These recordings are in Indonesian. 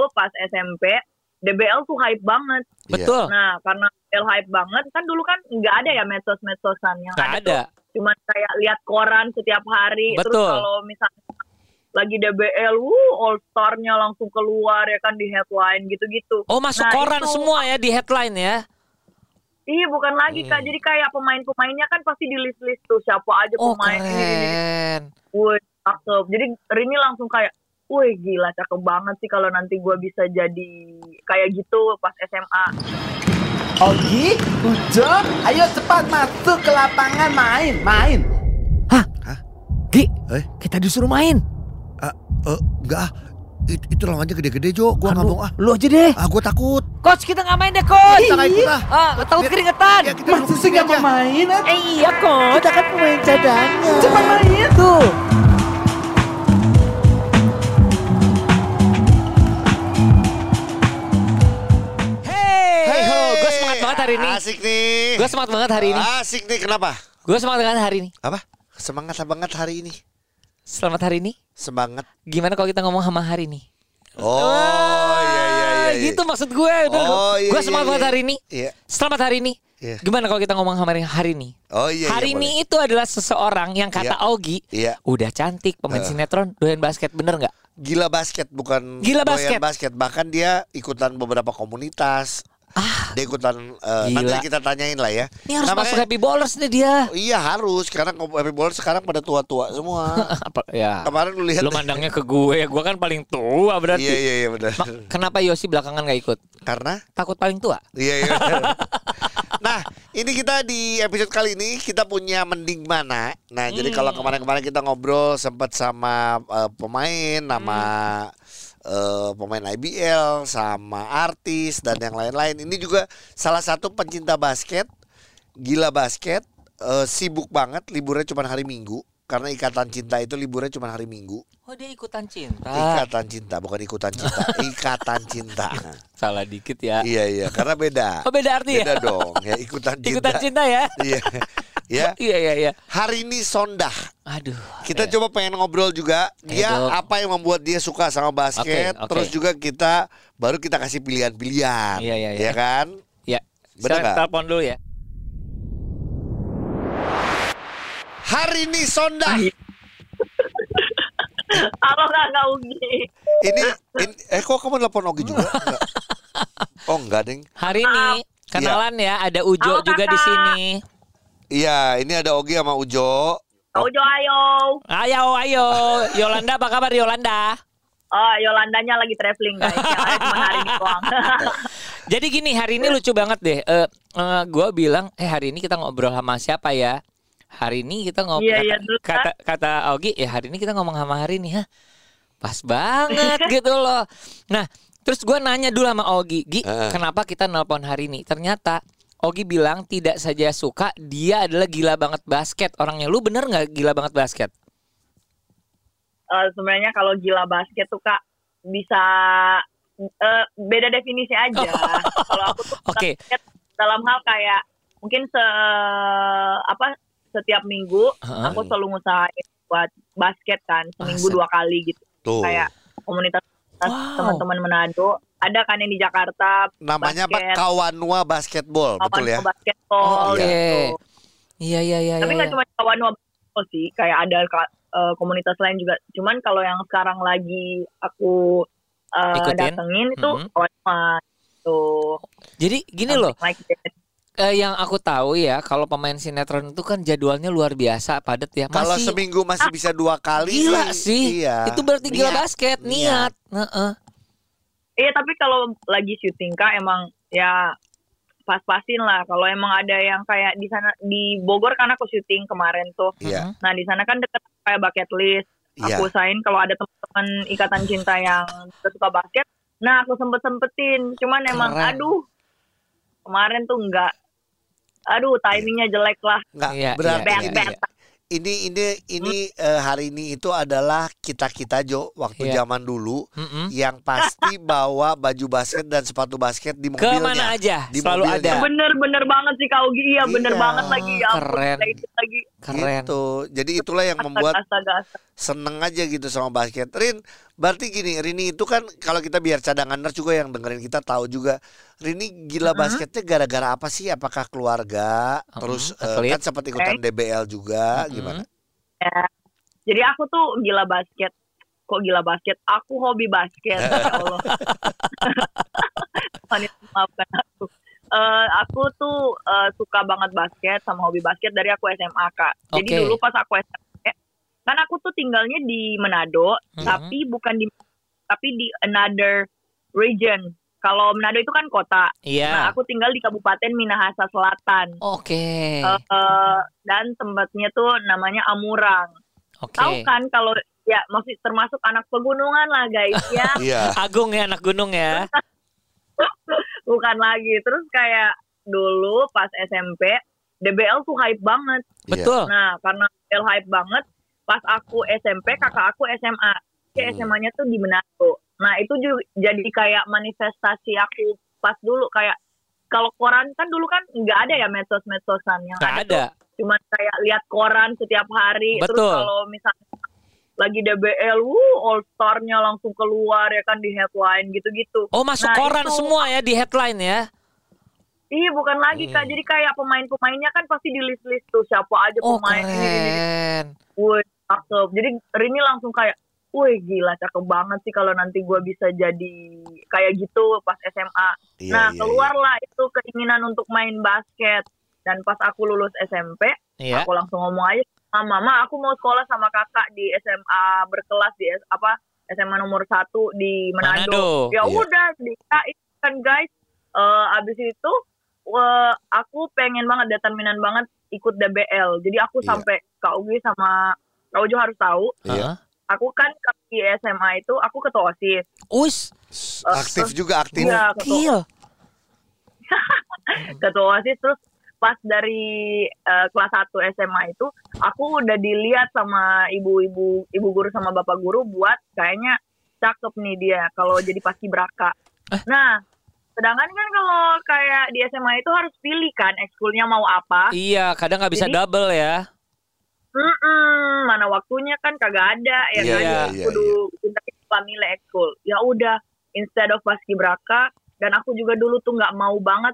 dulu pas SMP DBL tuh hype banget. Iya. Betul. Nah, karena DBL hype banget kan dulu kan nggak ada ya medsos-medsosan yang Nggak ada. ada. tuh Cuma kayak lihat koran setiap hari. Terus Betul. kalau misalnya lagi DBL, wuh All Star-nya langsung keluar ya kan di headline gitu-gitu. Oh masuk Nah, koran itu- semua ya di headline ya. Iya bukan lagi Hmm. kak, jadi kayak pemain-pemainnya kan pasti di list-list tuh siapa aja Oh pemain ini, ini, ini. keren. Wih, cakep. Jadi Rini langsung kayak, wih gila cakep banget sih kalau nanti gue bisa jadi kayak gitu pas SMA. Ogi, Ujo, ayo cepat masuk ke lapangan main, main. Gi, Eh? kita disuruh main. Ah, eh, enggak ah. It- itu lawannya gede-gede Jo. Gua nggak mau ah. Lu aja deh. Ah, gua takut. Coach kita nggak main deh coach. Kita nggak ikut ah. Ah, takut Biar- keringetan. Ya, duduk sih nggak mau aja. main? ah? Eh iya coach. Kita kan pemain cadangan. Cepat main. Tuh. Ini. Asik nih. Gue semangat banget hari ini. Asik nih kenapa? Gue semangat banget hari ini. Apa? Semangat banget hari ini. Selamat hari ini. Semangat. Gimana kalau kita ngomong sama hari ini? Oh, iya iya iya. iya. Gitu maksud gue. Oh, iya, gue iya, semangat iya. banget hari ini. Iya. Selamat hari ini. Iya. Gimana kalau kita ngomong sama hari- ini? Oh iya. hari iya, ini itu adalah seseorang yang kata Iya. Ogi Iya. udah cantik, pemain Eh. sinetron, doyan basket, bener nggak? Gila basket bukan Gila doyan basket. basket. Bahkan dia ikutan beberapa komunitas. Ah, Dia ikutan eh, Gila. nanti kita tanyain lah ya. ini harus Namanya- masuk happy ballers nih dia. Oh, iya harus karena happy ball sekarang pada tua-tua semua. Apa ya? Kemarin lu lihat Lu mandangnya ke gue, gue kan paling tua berarti. Iya iya iya benar. Ma- kenapa Yosi belakangan gak ikut? Karena Takut paling tua? Iya iya. nah, ini kita di episode kali ini kita punya mending mana. Nah, jadi Hmm. kalau kemarin-kemarin kita ngobrol sempat sama eh, pemain, nama eh, pemain IBL, sama artis dan yang lain-lain. Ini juga salah satu pencinta basket, gila basket, eh, sibuk banget, liburnya cuma hari Minggu. Karena ikatan cinta itu liburnya cuma hari Minggu. Oh dia ikutan cinta. Ikatan cinta, bukan ikutan cinta, ikatan cinta. Salah dikit ya. Iya iya, karena beda. Oh beda arti Beda ya? dong, ya ikutan cinta. Ikutan cinta ya? Iya. ya. Iya iya iya. Hari ini Sondah. Aduh. Kita eh. coba pengen ngobrol juga Eh, dia Dok. apa yang membuat dia suka sama basket. Oke, oke. Terus juga kita baru kita kasih pilihan-pilihan. Iya, iya, iya. Ya kan? Ya. Saya nggak? telepon dulu ya. Hari ini Sondah. Halo kakak Ugi. ini, ini eh kok kamu telepon Ogi juga? Enggak. Oh enggak, Ding. Hari ini kenalan ya, ada Ujo Halo, juga di sini. Iya, ini ada Ogi sama Ujo. Kak Ujo ayo. Ayo ayo, Yolanda apa kabar Yolanda? Oh, Yolandanya lagi traveling guys. Cuma hari ini doang. Jadi gini hari ini lucu banget deh. Eh, eh, gue bilang, eh hari ini kita ngobrol sama siapa ya? Hari ini kita ngobrol Iya, iya, kata, kan. kata kata Ogi, ya hari ini kita ngomong sama hari ini, ha? Pas banget gitu loh. Nah, terus gue nanya dulu sama Ogi, Gi, Heeh. kenapa kita nelpon hari ini? Ternyata Ogi bilang tidak saja suka, dia adalah gila banget basket orangnya. Lu bener nggak gila banget basket? Eh, Sebenarnya kalau gila basket tuh kak bisa eh, beda definisi aja. kalau aku tuh Oke. basket dalam hal kayak mungkin se apa setiap minggu Heeh. aku selalu ngusahain buat basket kan seminggu Asik. dua kali gitu. Tuh. Kayak komunitas Wow. teman-teman Manado ada kan yang di Jakarta Namanya apa? basket, Kawanua Basketball, betul ya? basketball Oh, gitu. oke. Iya iya iya. Tapi iya, nggak iya. cuma kawan basketball sih, kayak ada eh, komunitas lain juga. Cuman kalau yang sekarang lagi aku Ikutin? datengin itu Mhm. kawan gitu. Jadi gini loh, Like that. Eh, yang aku tahu ya, kalau pemain sinetron itu kan jadwalnya luar biasa padat ya. Kalau seminggu masih bisa dua kali gila sih. Iya. Itu berarti gila Niat. basket, niat. Heeh. Iya tapi kalau lagi syuting kak emang ya pas-pasin lah. Kalau emang ada yang kayak di sana di Bogor kan aku syuting kemarin tuh. Iya. Nah di sana kan deket kayak bucket list. Iya. Aku usahain kalau ada teman-teman ikatan cinta yang suka basket. Nah aku sempet sempetin. Cuman emang Keren. aduh kemarin tuh enggak. Aduh timingnya jelek lah. Nggak, Iya, berarti iya, ini, iya, iya. ini ini ini eh, hari ini itu adalah kita kita Jo waktu Iya. zaman dulu Mm-mm. yang pasti bawa baju basket dan sepatu basket di mobilnya. Ke mana aja, Di selalu mobilnya. ada. Bener-bener banget sih Kak Ugi. Iya bener Iya, banget lagi. Ya, keren. lagi. Keren. Gitu. Jadi itulah yang membuat Astaga, astaga. seneng aja gitu sama basket. Rin, Berarti gini, Rini itu kan kalau kita biar cadangan nerd juga yang dengerin kita tahu juga Rini gila basketnya gara-gara apa sih? Apakah keluarga? Mm-mm, Terus atlet. kan sempat ikutan DBL juga Mm-mm. gimana? Ya. Jadi aku tuh gila basket. Kok gila basket? Aku hobi basket. Ya Allah. Maafkan aku. Eh, aku tuh eh, suka banget basket sama hobi basket dari aku SMA kak. Jadi dulu pas aku tuh tinggalnya di Manado, Mhm. tapi bukan di tapi di another region. Kalau Manado itu kan kota. Nah, Iya. aku tinggal di Kabupaten Minahasa Selatan. Oke. Eh, eh, dan tempatnya tuh namanya Amurang. Oke. Tahu kan kalau ya masih termasuk anak pegunungan lah guys ya, Iya. Agung ya anak gunung ya. bukan lagi. Terus kayak dulu pas SMP DBL tuh hype banget. Betul. Nah, karena DBL hype banget, pas aku SMP kakak aku SMA. Kayak Hmm. SMA-nya tuh di Manado. Nah, itu juga jadi kayak manifestasi aku pas dulu kayak kalau koran kan dulu kan nggak ada ya medsos-medsosan yang Nggak ada, cuman kayak lihat koran setiap hari terus Betul. kalau misalnya lagi DBL, wuh All Star-nya langsung keluar ya kan di headline gitu-gitu. Oh masuk Nah, koran itu- semua ya di headline ya. Iya bukan lagi kak, Hmm. jadi kayak pemain-pemainnya kan pasti di list-list tuh siapa aja Oh pemain keren. Wih, cakep. Jadi Rini langsung kayak, wih gila cakep banget sih kalau nanti gue bisa jadi kayak gitu pas SMA. Iya, nah iya, keluarlah itu keinginan untuk main basket. Dan pas aku lulus SMP, Iya. aku langsung ngomong aja sama mama, aku mau sekolah sama kakak di SMA berkelas di apa SMA nomor satu di Manado. Manado. Ya Iya. udah, dikain kan guys. Eh, abis itu eh, aku pengen banget determinan banget ikut DBL. Jadi aku Iya. sampai Kak Ugi sama Kak Ujo harus tahu. Iya. Aku kan di SMA itu aku ketua OSIS. Us, Aktif juga aktif. Iya, ketua, ketua OSIS terus pas dari eh, kelas 1 SMA itu aku udah dilihat sama ibu-ibu ibu guru sama bapak guru buat kayaknya cakep nih dia kalau jadi paskibraka. Nah, sedangkan kan kalau kayak di SMA itu harus pilih kan ekskulnya mau apa. Iya, kadang nggak bisa Jadi- double ya. Waktunya kan kagak ada ya Iya, kan. iya, iya, Kudu kita pamile ekskul. Ya udah instead of paskibraka dan aku juga dulu tuh nggak mau banget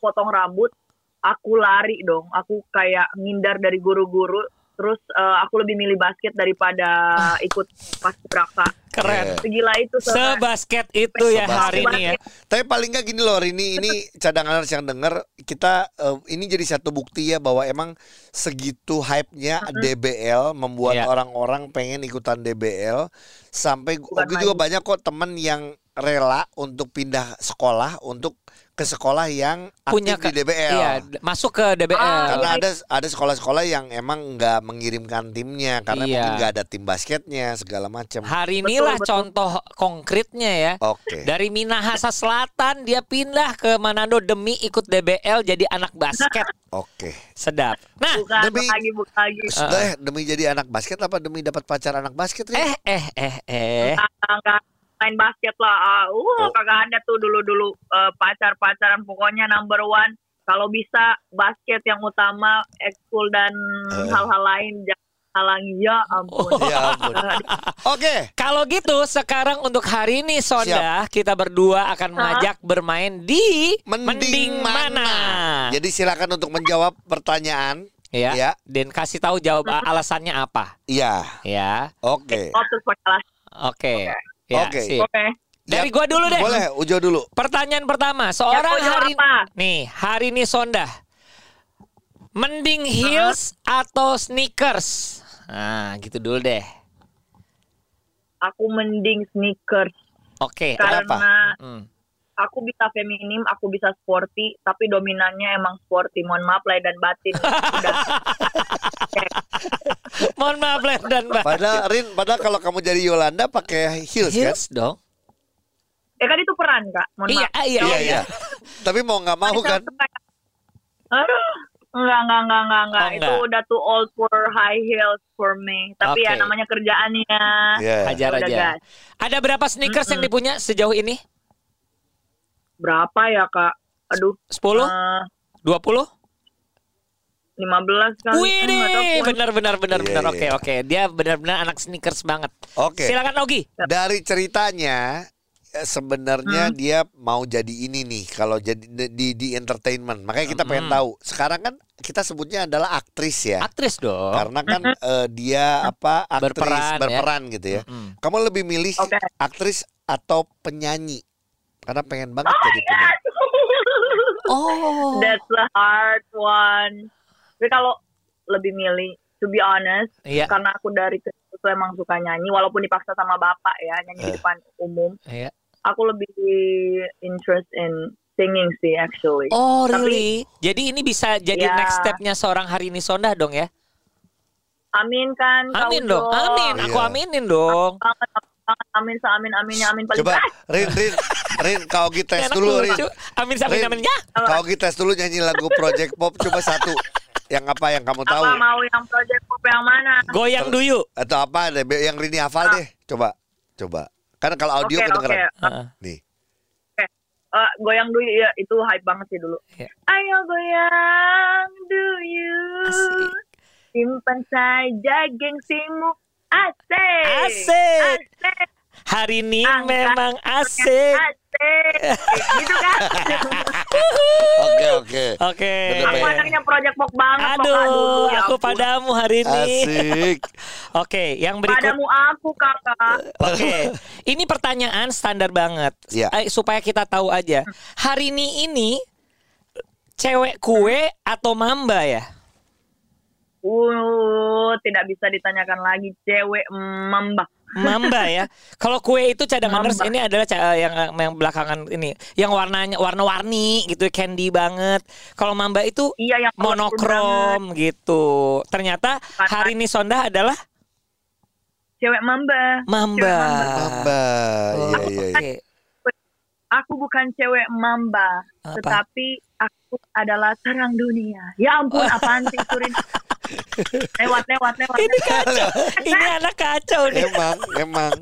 potong rambut. Aku lari dong. Aku kayak ngindar dari guru-guru. Terus eh, aku lebih milih basket daripada ikut paskibraka. Keren. Iya. Segila itu soalnya. Sebasket itu ya Sebasket. hari ini ya. Tapi paling nggak gini loh Rini, ini cadangan yang denger kita eh, ini jadi satu bukti ya bahwa emang segitu hype-nya DBL membuat Iya. orang-orang pengen ikutan DBL sampai main. juga banyak kok temen yang rela untuk pindah sekolah untuk ke sekolah yang aktif Punya di ke- DBL. Iya, masuk ke DBL. Ah, Karena iya. ada ada sekolah-sekolah yang emang nggak mengirimkan timnya karena Iya. mungkin nggak ada tim basketnya segala macam. Hari Betul, inilah betul. contoh konkretnya ya. Oke. Dari Minahasa Selatan dia pindah ke Manado demi ikut DBL jadi anak basket. Oke. Sedap. Nah, Bukan Demi- lagi, bukan lagi. Sudah eh, demi jadi anak basket apa demi dapat pacar anak basket Rin? eh eh eh eh. Main basket lah. Ah, uh, Oh. kagak ada tuh dulu-dulu eh, pacar-pacaran pokoknya number one. Kalau bisa basket yang utama, ekskul dan Eh. hal-hal lain jangan halangi ya ampun. Ya ampun. Oke. Kalau gitu sekarang untuk hari ini Sonda kita berdua akan mengajak bermain di Mending, mana? Jadi silakan untuk menjawab pertanyaan. ya. Ya. Dan kasih tahu jawab alasannya apa. Iya. Ya. Oke. Oh, lah. Oke. Ya, Oke. sip. Oke. Dari Ya, gua dulu deh. Boleh, Ujo dulu. Pertanyaan pertama, Ya, seorang jawab hari apa? nih, hari ini Sonda. Mending heels atau sneakers? Nah, gitu dulu deh. Aku mending sneakers Oke. Kenapa? karena Hmm. aku bisa feminim, aku bisa sporty, tapi dominannya emang sporty. Mohon maaf lahir dan batin. Udah. Mohon maaf Len dan Mbak. Padahal Rin, padahal kalau kamu jadi Yolanda pakai heels, kan? Heels dong. Ya kan itu peran kak. Mohon Iya, maaf. iya, Iya, iya. iya. Tapi mau nggak mau kan? Aduh, enggak, enggak, enggak, enggak, enggak. Oh, Itu udah too old for high heels for me. Tapi ya Oke. namanya kerjaannya. Iya. Hajar Udah, aja. Ada berapa sneakers yang dipunya sejauh ini? Berapa ya kak? Aduh. 10? eh, 20? 15 kali. Wih, Eh, tahu, pokoknya. benar benar benar Iya, benar. iya. Oke oke. Dia benar-benar anak sneakers banget. Oke. Silakan Ogi. Dari ceritanya eh, sebenarnya dia mau jadi ini nih kalau jadi di, di, di entertainment. Makanya kita pengen tahu. Sekarang kan kita sebutnya adalah aktris ya. Aktris dong. Karena kan eh, dia apa aktris Berperan, ya. berperan gitu ya. Mm. Kamu lebih milih Oke. aktris atau penyanyi? Karena pengen banget Oh jadi penyanyi. Oh. That's the hard one. Tapi kalau lebih milih, to be honest, Iya. karena aku dari kecil tuh emang suka nyanyi, walaupun dipaksa sama bapak ya, nyanyi di Eh. depan umum. Iya. Aku lebih interest in singing sih actually. Oh Tapi- really? Jadi ini bisa jadi Ya. next stepnya seorang Harini Sondah dong ya? Amin kan? Amin Ujo? dong. Amin. Aku Iya. aminin dong. Banget, banget, amin, amin, aminnya, amin paling Coba. Rin Rin Rin kau Ogi tes dulu Rin. Amin amin amin ya. Kau Ogi tes dulu nyanyi lagu Project Pop coba satu. Yang apa yang kamu tahu? Apa mau yang project pop yang mana? Goyang duyu. Atau apa deh yang Rini hafal deh. Coba. Coba. Karena kalau audio Oke, kedengeran. oke. Heeh. Nih. Eh, goyang dulu ya itu hype banget sih dulu. Iya. Ayo goyang dulu. Asik. Simpan saja gengsimu. Asik. Asik. Asik. Hari ini Angkat memang asik. Asik. Gitu kan. Oke oke. Oke. Aku anaknya project pop banget dulu, Aduh, ya aku padamu hari ini. Asik. Oke, yang berikut. Padamu aku kakak. Oke, ini pertanyaan standar banget. Eh, supaya kita tahu aja. Hari ini ini cewek kue atau mamba ya? Uh, tidak bisa ditanyakan lagi cewek mamba. Mamba ya. Kalau kue itu cadanganers ini adalah ca- yang yang belakangan ini, yang warnanya warna-warni gitu, candy banget. Kalau mamba itu Iya yang monokrom gitu. Ternyata hari ini Sondah adalah Cewek mamba. mamba. Cewek mamba. Mamba. Iya Oh, iya. iya. oke. Aku bukan cewek mamba, Apa? tetapi aku adalah terang dunia. Ya ampun, apaan sih Surin? Lewat, lewat, lewat. Ini kacau. ini anak kacau nih. Emang emang.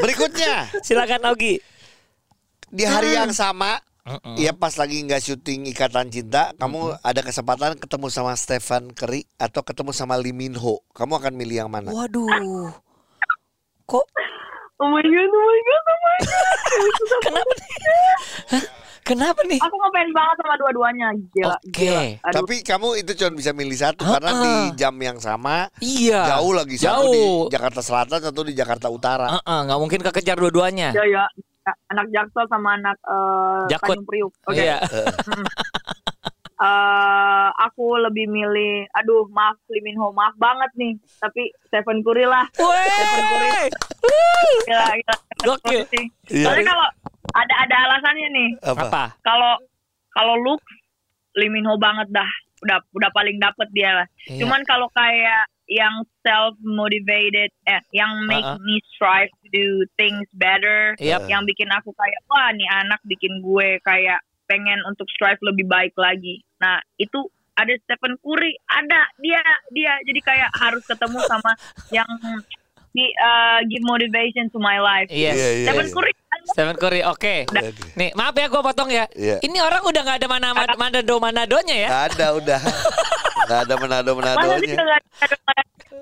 Berikutnya Silakan Ogi. di hari Hmm. yang sama Iya pas lagi nggak syuting Ikatan Cinta, kamu ada kesempatan ketemu sama Stefan Curry atau ketemu sama Lee Min Ho. Kamu akan milih yang mana? Waduh. Kok Oh my god, oh my god, oh my god. kenapa? Kenapa nih? Aku ngefans banget sama dua-duanya. Gila, Oke. gila. Aduh. Tapi kamu itu cuma bisa milih satu karena di jam yang sama Iya. jauh lagi satu di Jauh. Jakarta Selatan satu di Jakarta Utara. Heeh, nggak mungkin kekejar dua-duanya. Ya, ya. Anak Jaksel sama anak eh, Jakut. Tanjung Priuk. Oke. Iya. Eh, aku lebih milih, aduh maaf Lee Min Ho, maaf banget nih. Tapi Stephen Curry lah. Wey. Gila, gila. Gokil. Iya. Soalnya kalau ada ada alasannya nih. Apa? Apa? Kalau kalau look Lee Min Ho banget dah. Udah udah paling dapet dia lah. Iya. Cuman kalau kayak yang self motivated eh yang make Uh-uh. me strive to do things better, Yap. yang bikin aku kayak wah nih anak bikin gue kayak pengen untuk strive lebih baik lagi. Nah, itu ada Stephen Curry, ada dia dia jadi kayak harus ketemu sama yang di uh, give motivation to my life. Yes. Iya, iya, Stephen iya. Curry Stephen Curry, oke. Nih, maaf ya gue potong ya. Iya. Ini orang udah nggak ada mana mana Manado Manadonya ya? Nggak ada udah. Nggak ada nggak ada?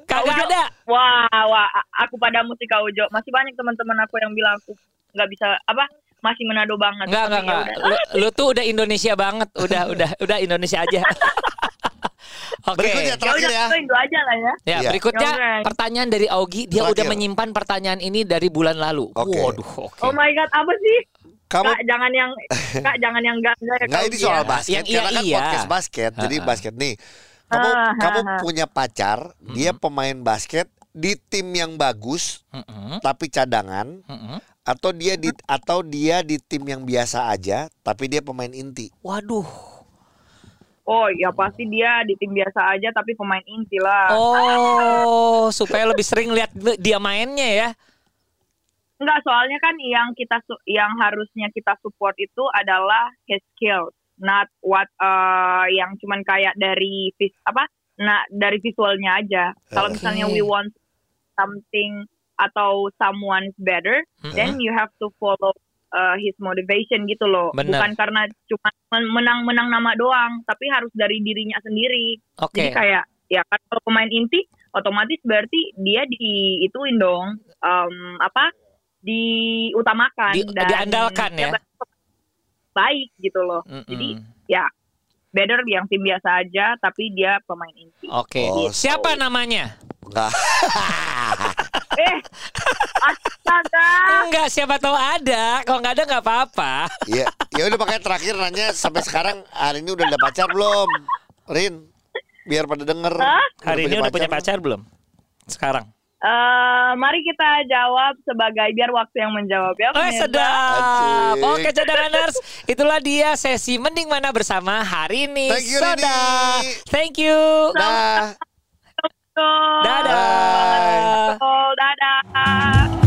Kagak ada. Wah, wah, aku pada musik Kak Ujo. Masih banyak teman-teman aku yang bilang aku nggak bisa apa masih menado banget. Enggak, enggak, ya enggak. udah. Lu, lu tuh udah Indonesia banget. Udah, udah, udah Indonesia aja. Oke. Berikutnya Ya terakhir udah, ya. itu aja lah ya. Ya, Iya. berikutnya Ya udah. pertanyaan dari Augie. Dia Terakhir. udah menyimpan pertanyaan ini dari bulan lalu. Oke. Waduh, oke. Oh my god, apa sih? Kamu Kak, jangan yang Kak, jangan yang enggak enggak ya. Nggak Kak ini soal ya. basket Yang iya, karena kan iya. podcast basket. Jadi Ha-ha. basket nih. Kamu Ah, kamu ha-ha. punya pacar, dia pemain basket di tim yang bagus Mm-mm, tapi cadangan mm-mm. atau dia di atau dia di tim yang biasa aja tapi dia pemain inti. Waduh. Oh, ya pasti dia di tim biasa aja tapi pemain inti lah. Oh, supaya lebih sering lihat dia mainnya ya. Enggak, soalnya kan yang kita yang harusnya kita support itu adalah his skills, not what uh, yang cuman kayak dari vis apa? Nah, dari visualnya aja. Kalau Oke. misalnya we want something atau someone's better, then you have to follow uh, his motivation gitu loh. Bener. Bukan karena cuma men- menang-menang nama doang, tapi harus dari dirinya sendiri. Oke. Jadi kayak ya kan kalau pemain inti otomatis berarti dia di ituin dong em, apa diutamakan Di- diandalkan ya. baik gitu loh. Mm-mm. Jadi ya better yang tim biasa aja tapi dia pemain inti. Oke. Oh, Siapa so- namanya? Enggak. Eh, astaga. Enggak, siapa tahu ada. Kalau nggak ada nggak apa-apa. Ya, ya udah pakai terakhir nanya sampai sekarang hari ini udah ada pacar belum? Rin, biar pada denger. Hah? Hari ini udah punya pacar belum? Sekarang. Eh, mari kita jawab sebagai biar waktu yang menjawab ya. Oh sedap. Asik. Oke cadanganers, itulah dia sesi mending mana bersama hari ini. Thank you, Soda. Rini. Thank you. Dah. Betul. Dadah. Betul, dadah.